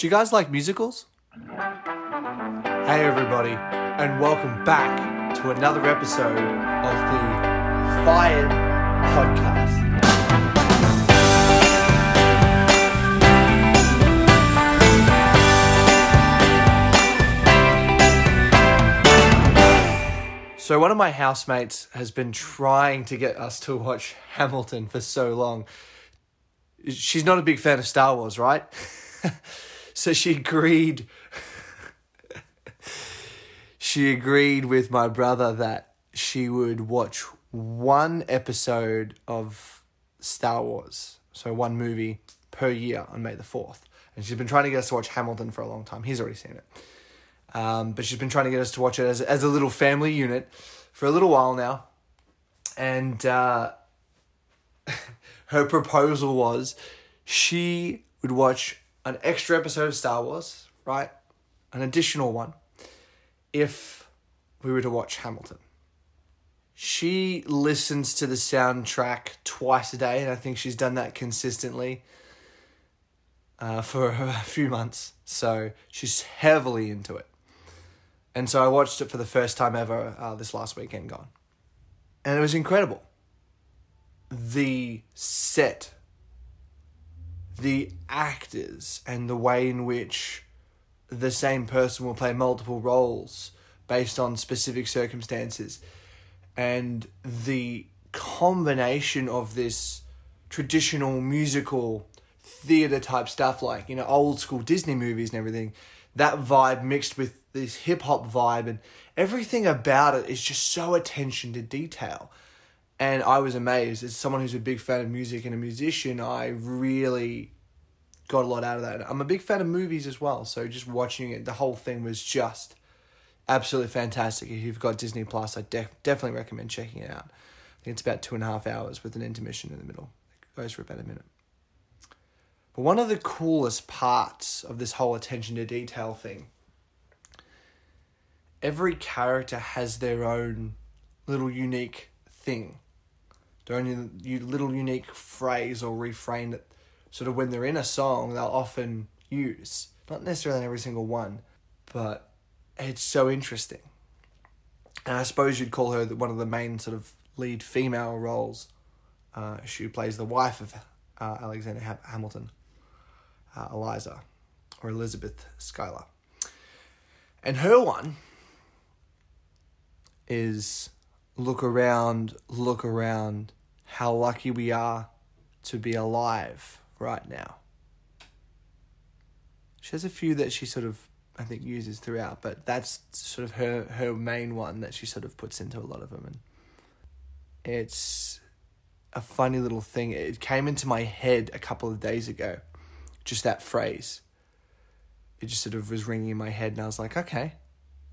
Do you guys like musicals? Hey, everybody, and welcome back to another episode of the Fired Podcast. So, one of my housemates has been trying to get us to watch Hamilton for so long. She's not a big fan of Star Wars, right? so she agreed she agreed with my brother that she would watch one episode of Star Wars, so one movie per year on May the 4th. And she's been trying to get us to watch Hamilton for a long time. He's already seen it. Um, but she's been trying to get us to watch it as, as a little family unit for a little while now. And uh, her proposal was she would watch an extra episode of Star Wars, right? An additional one, if we were to watch Hamilton. She listens to the soundtrack twice a day, and I think she's done that consistently uh, for a few months. So she's heavily into it. And so I watched it for the first time ever uh, this last weekend gone. And it was incredible. The set, the actors, and the way in which the same person will play multiple roles based on specific circumstances. And the combination of this traditional musical theater type stuff, like, you know, old school Disney movies and everything, that vibe mixed with this hip hop vibe and everything about it is just so attention to detail. And I was amazed. As someone who's a big fan of music and a musician, I really got a lot out of that. I'm a big fan of movies as well, so just watching it, the whole thing was just absolutely fantastic. If you've got Disney Plus, I def- definitely recommend checking it out. I think it's about two and a half hours with an intermission in the middle. It goes for about a minute. But one of the coolest parts of this whole attention to detail thing every character has their own little unique thing, their own little unique phrase or refrain that sort of when they're in a song they'll often use. Not necessarily in every single one, but it's so interesting. And I suppose you'd call her one of the main sort of lead female roles. Uh, she plays the wife of uh, Alexander ha- Hamilton, uh, Eliza, or Elizabeth Schuyler. And her one is look around, look around, how lucky we are to be alive right now. She has a few that she sort of, I think, uses throughout, but that's sort of her, her main one that she sort of puts into a lot of them. And it's a funny little thing. It came into my head a couple of days ago, just that phrase. It just sort of was ringing in my head, and I was like, okay,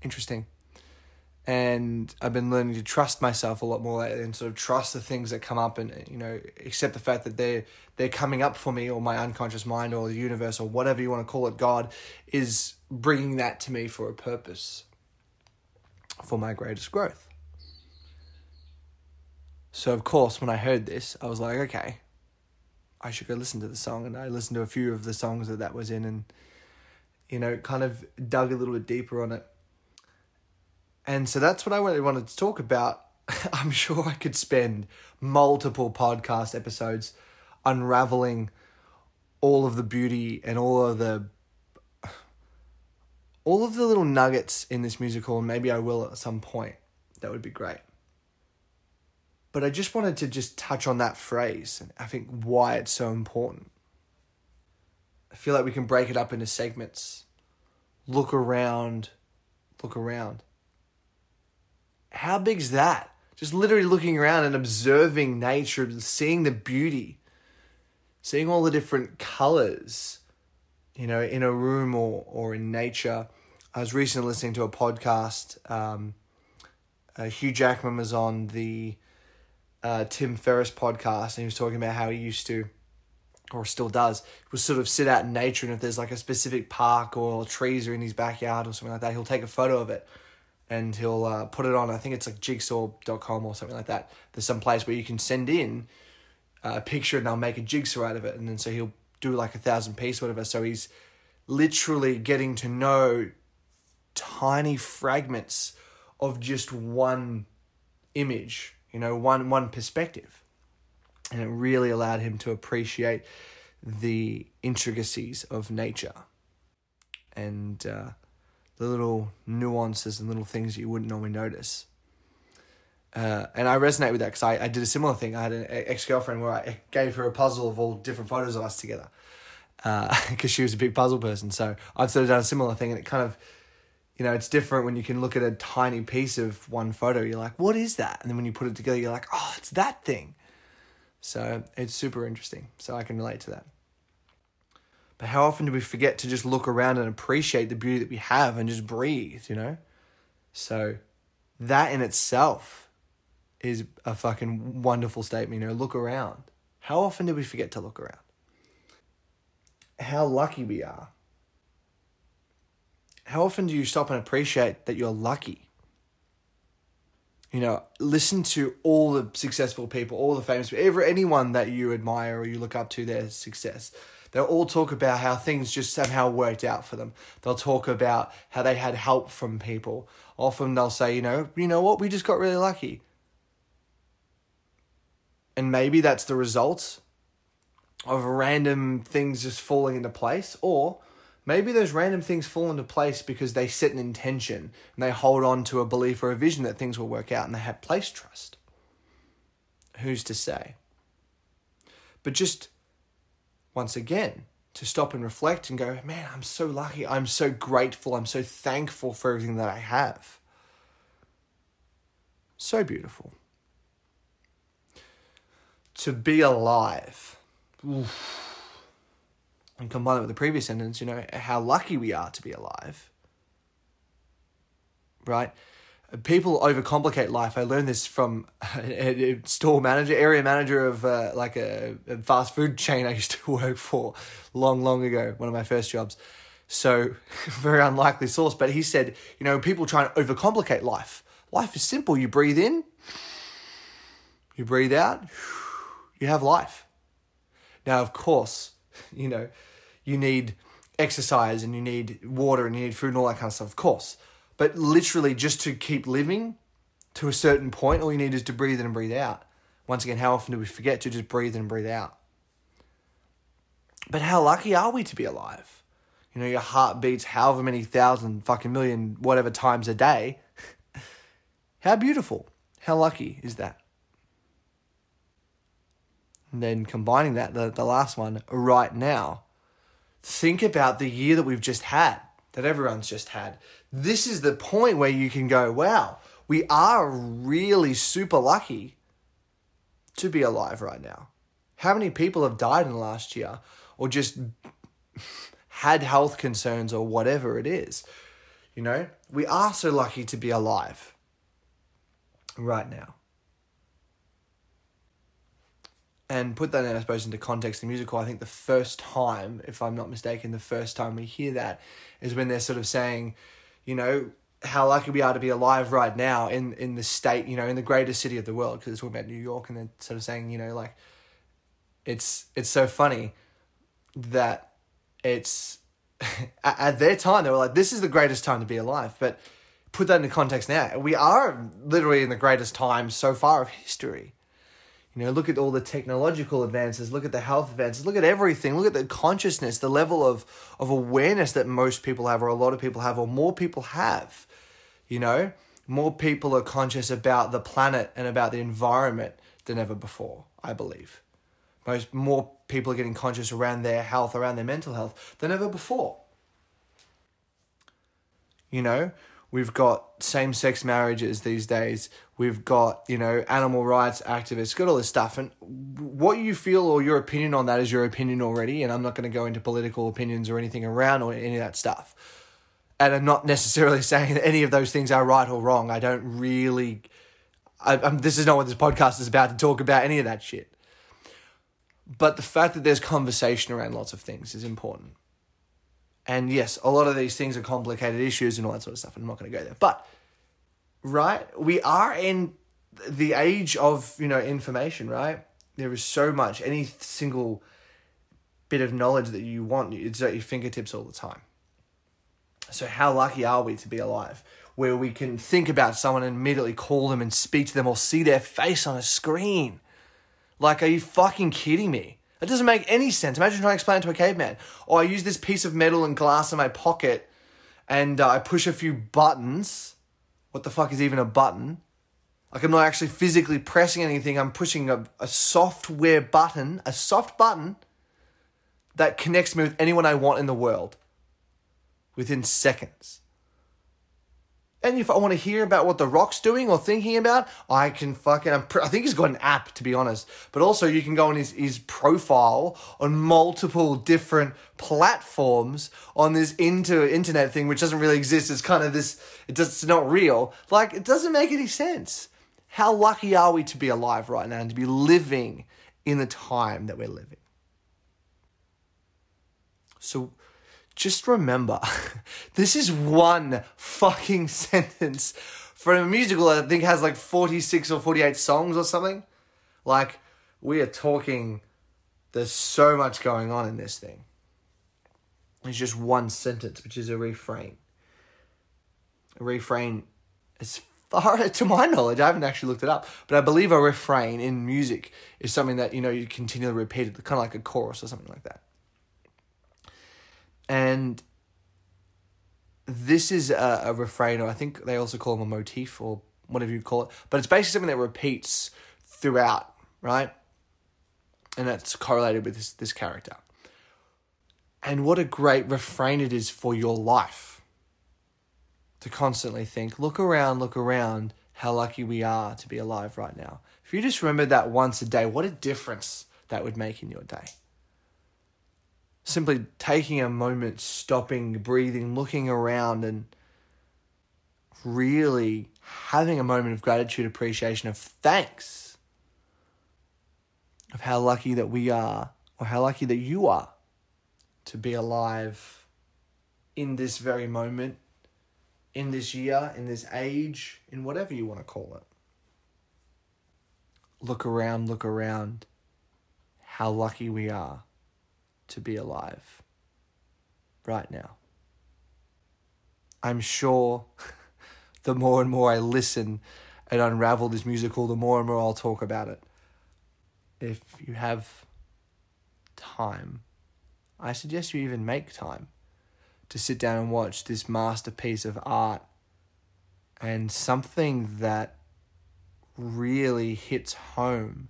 interesting and I've been learning to trust myself a lot more lately and sort of trust the things that come up and you know accept the fact that they're they're coming up for me or my unconscious mind or the universe or whatever you want to call it. God is bringing that to me for a purpose for my greatest growth. So of course when I heard this I was like okay I should go listen to the song. And I listened to a few of the songs that that was in and you know kind of dug a little bit deeper on it and so that's what I really wanted to talk about. I'm sure I could spend multiple podcast episodes unraveling all of the beauty and all of the all of the little nuggets in this musical and maybe I will at some point. That would be great. But I just wanted to just touch on that phrase and I think why it's so important. I feel like we can break it up into segments. Look around, look around how big's that? Just literally looking around and observing nature, and seeing the beauty, seeing all the different colors, you know, in a room or, or in nature. I was recently listening to a podcast. Um, uh, Hugh Jackman was on the uh, Tim Ferriss podcast, and he was talking about how he used to, or still does, will sort of sit out in nature, and if there's like a specific park or trees are in his backyard or something like that, he'll take a photo of it and he'll uh, put it on. I think it's like jigsaw.com or something like that. There's some place where you can send in a picture and they'll make a jigsaw out of it, and then so he'll do like a thousand piece, whatever. So he's literally getting to know tiny fragments of just one image, you know, one one perspective. And it really allowed him to appreciate the intricacies of nature and uh, the little nuances and little things that you wouldn't normally notice. Uh, and I resonate with that because I, I did a similar thing. I had an ex girlfriend where I gave her a puzzle of all different photos of us together because uh, she was a big puzzle person. So I've sort of done a similar thing, and it kind of, you know, it's different when you can look at a tiny piece of one photo. You're like, what is that? And then when you put it together, you're like, oh, it's that thing. So it's super interesting. So I can relate to that. But how often do we forget to just look around and appreciate the beauty that we have and just breathe, you know? So that in itself is a fucking wonderful statement, you know, look around. How often do we forget to look around? How lucky we are. How often do you stop and appreciate that you're lucky? You know, listen to all the successful people, all the famous people, anyone that you admire or you look up to their success They'll all talk about how things just somehow worked out for them. They'll talk about how they had help from people. Often they'll say, you know, you know what, we just got really lucky. And maybe that's the result of random things just falling into place, or maybe those random things fall into place because they set an intention and they hold on to a belief or a vision that things will work out and they have place trust. Who's to say? But just once again to stop and reflect and go, man, I'm so lucky. I'm so grateful. I'm so thankful for everything that I have. So beautiful. To be alive. Oof. And combine it with the previous sentence, you know, how lucky we are to be alive. Right? People overcomplicate life. I learned this from a store manager, area manager of uh, like a, a, fast food chain I used to work for long, long ago, one of my first jobs. So, very unlikely source, but he said, you know, people try and overcomplicate life. Life is simple. You breathe in, you breathe out, you have life. Now, of course, you know, you need exercise and you need water and you need food and all that kind of stuff, of course. But literally, just to keep living to a certain point, all you need is to breathe in and breathe out. Once again, how often do we forget to just breathe in and breathe out? But how lucky are we to be alive? You know, your heart beats however many thousand, fucking million, whatever times a day. how beautiful. How lucky is that? And then combining that, the, the last one, right now. Think about the year that we've just had that everyone's just had. This is the point where you can go, wow, we are really super lucky to be alive right now. How many people have died in the last year or just had health concerns or whatever it is? You know, we are so lucky to be alive right now. And put that, in, I suppose, into context, the musical, I think the first time, if I'm not mistaken, the first time we hear that is when they're sort of saying, you know, how lucky we are to be alive right now in, in the state, you know, in the greatest city of the world, because it's talking about New York, and they're sort of saying, you know, like, it's it's so funny that it's at their time they were like, this is the greatest time to be alive, but put that into context now, we are literally in the greatest time so far of history you know, look at all the technological advances, look at the health advances, look at everything, look at the consciousness, the level of, of awareness that most people have, or a lot of people have, or more people have. You know, more people are conscious about the planet and about the environment than ever before, I believe. Most more people are getting conscious around their health, around their mental health than ever before. You know, We've got same sex marriages these days. We've got, you know, animal rights activists, got all this stuff. And what you feel or your opinion on that is your opinion already. And I'm not going to go into political opinions or anything around or any of that stuff. And I'm not necessarily saying that any of those things are right or wrong. I don't really. I, I'm, this is not what this podcast is about to talk about any of that shit. But the fact that there's conversation around lots of things is important. And yes, a lot of these things are complicated issues and all that sort of stuff. And I'm not going to go there. But, right, we are in the age of, you know, information, right? There is so much. Any single bit of knowledge that you want. It's at your fingertips all the time. So, how lucky are we to be alive? Where we can think about someone and immediately call them and speak to them or see their face on a screen. Like, are you fucking kidding me? That doesn't make any sense. Imagine trying to explain it to a caveman. Or I use this piece of metal and glass in my pocket and uh, I push a few buttons. What the fuck is even a button? Like I'm not actually physically pressing anything. I'm pushing a, a software button, a soft button that connects me with anyone I want in the world within seconds. And if I want to hear about what The Rock's doing or thinking about, I can fucking. I'm, I think he's got an app, to be honest. But also, you can go on his, his profile on multiple different platforms on this inter, internet thing, which doesn't really exist. It's kind of this. It does, it's not real. Like, it doesn't make any sense. How lucky are we to be alive right now and to be living in the time that we're living? So, just remember this is one fucking sentence for a musical that I think has like 46 or 48 songs or something. Like, we are talking, there's so much going on in this thing. It's just one sentence, which is a refrain. A refrain, as far to my knowledge, I haven't actually looked it up, but I believe a refrain in music is something that, you know, you continually repeat it, kind of like a chorus or something like that. And this is a, a refrain, or I think they also call them a motif, or whatever you call it. But it's basically something that repeats throughout, right? And that's correlated with this, this character. And what a great refrain it is for your life to constantly think, look around, look around, how lucky we are to be alive right now. If you just remember that once a day, what a difference that would make in your day simply taking a moment, stopping, breathing, looking around, and really having a moment of gratitude, appreciation, of thanks of how lucky that we are, or how lucky that you are to be alive in this very moment, in this year, in this age, in whatever you want to call it. Look around, look around, how lucky we are to be alive right now. I'm sure the more and more I listen and unravel this musical, the more and more I'll talk about it. If you have time, I suggest you even make time to sit down and watch this masterpiece of art and something that really hits home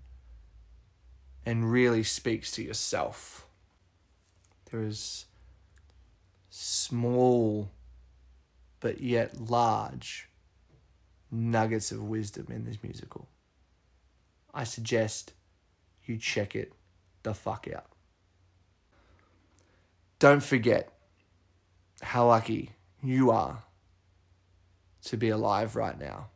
and really speaks to yourself. There is small but yet large nuggets of wisdom in this musical. I suggest you check it the fuck out. Don't forget how lucky you are to be alive right now.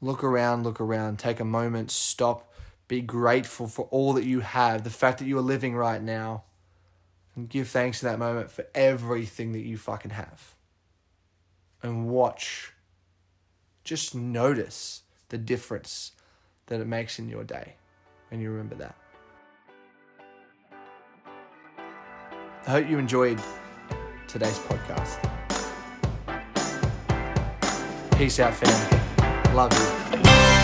Look around, look around, take a moment, stop, be grateful for all that you have, the fact that you are living right now and give thanks in that moment for everything that you fucking have. And watch, just notice the difference that it makes in your day when you remember that. I hope you enjoyed today's podcast. Peace out, fam. Love you.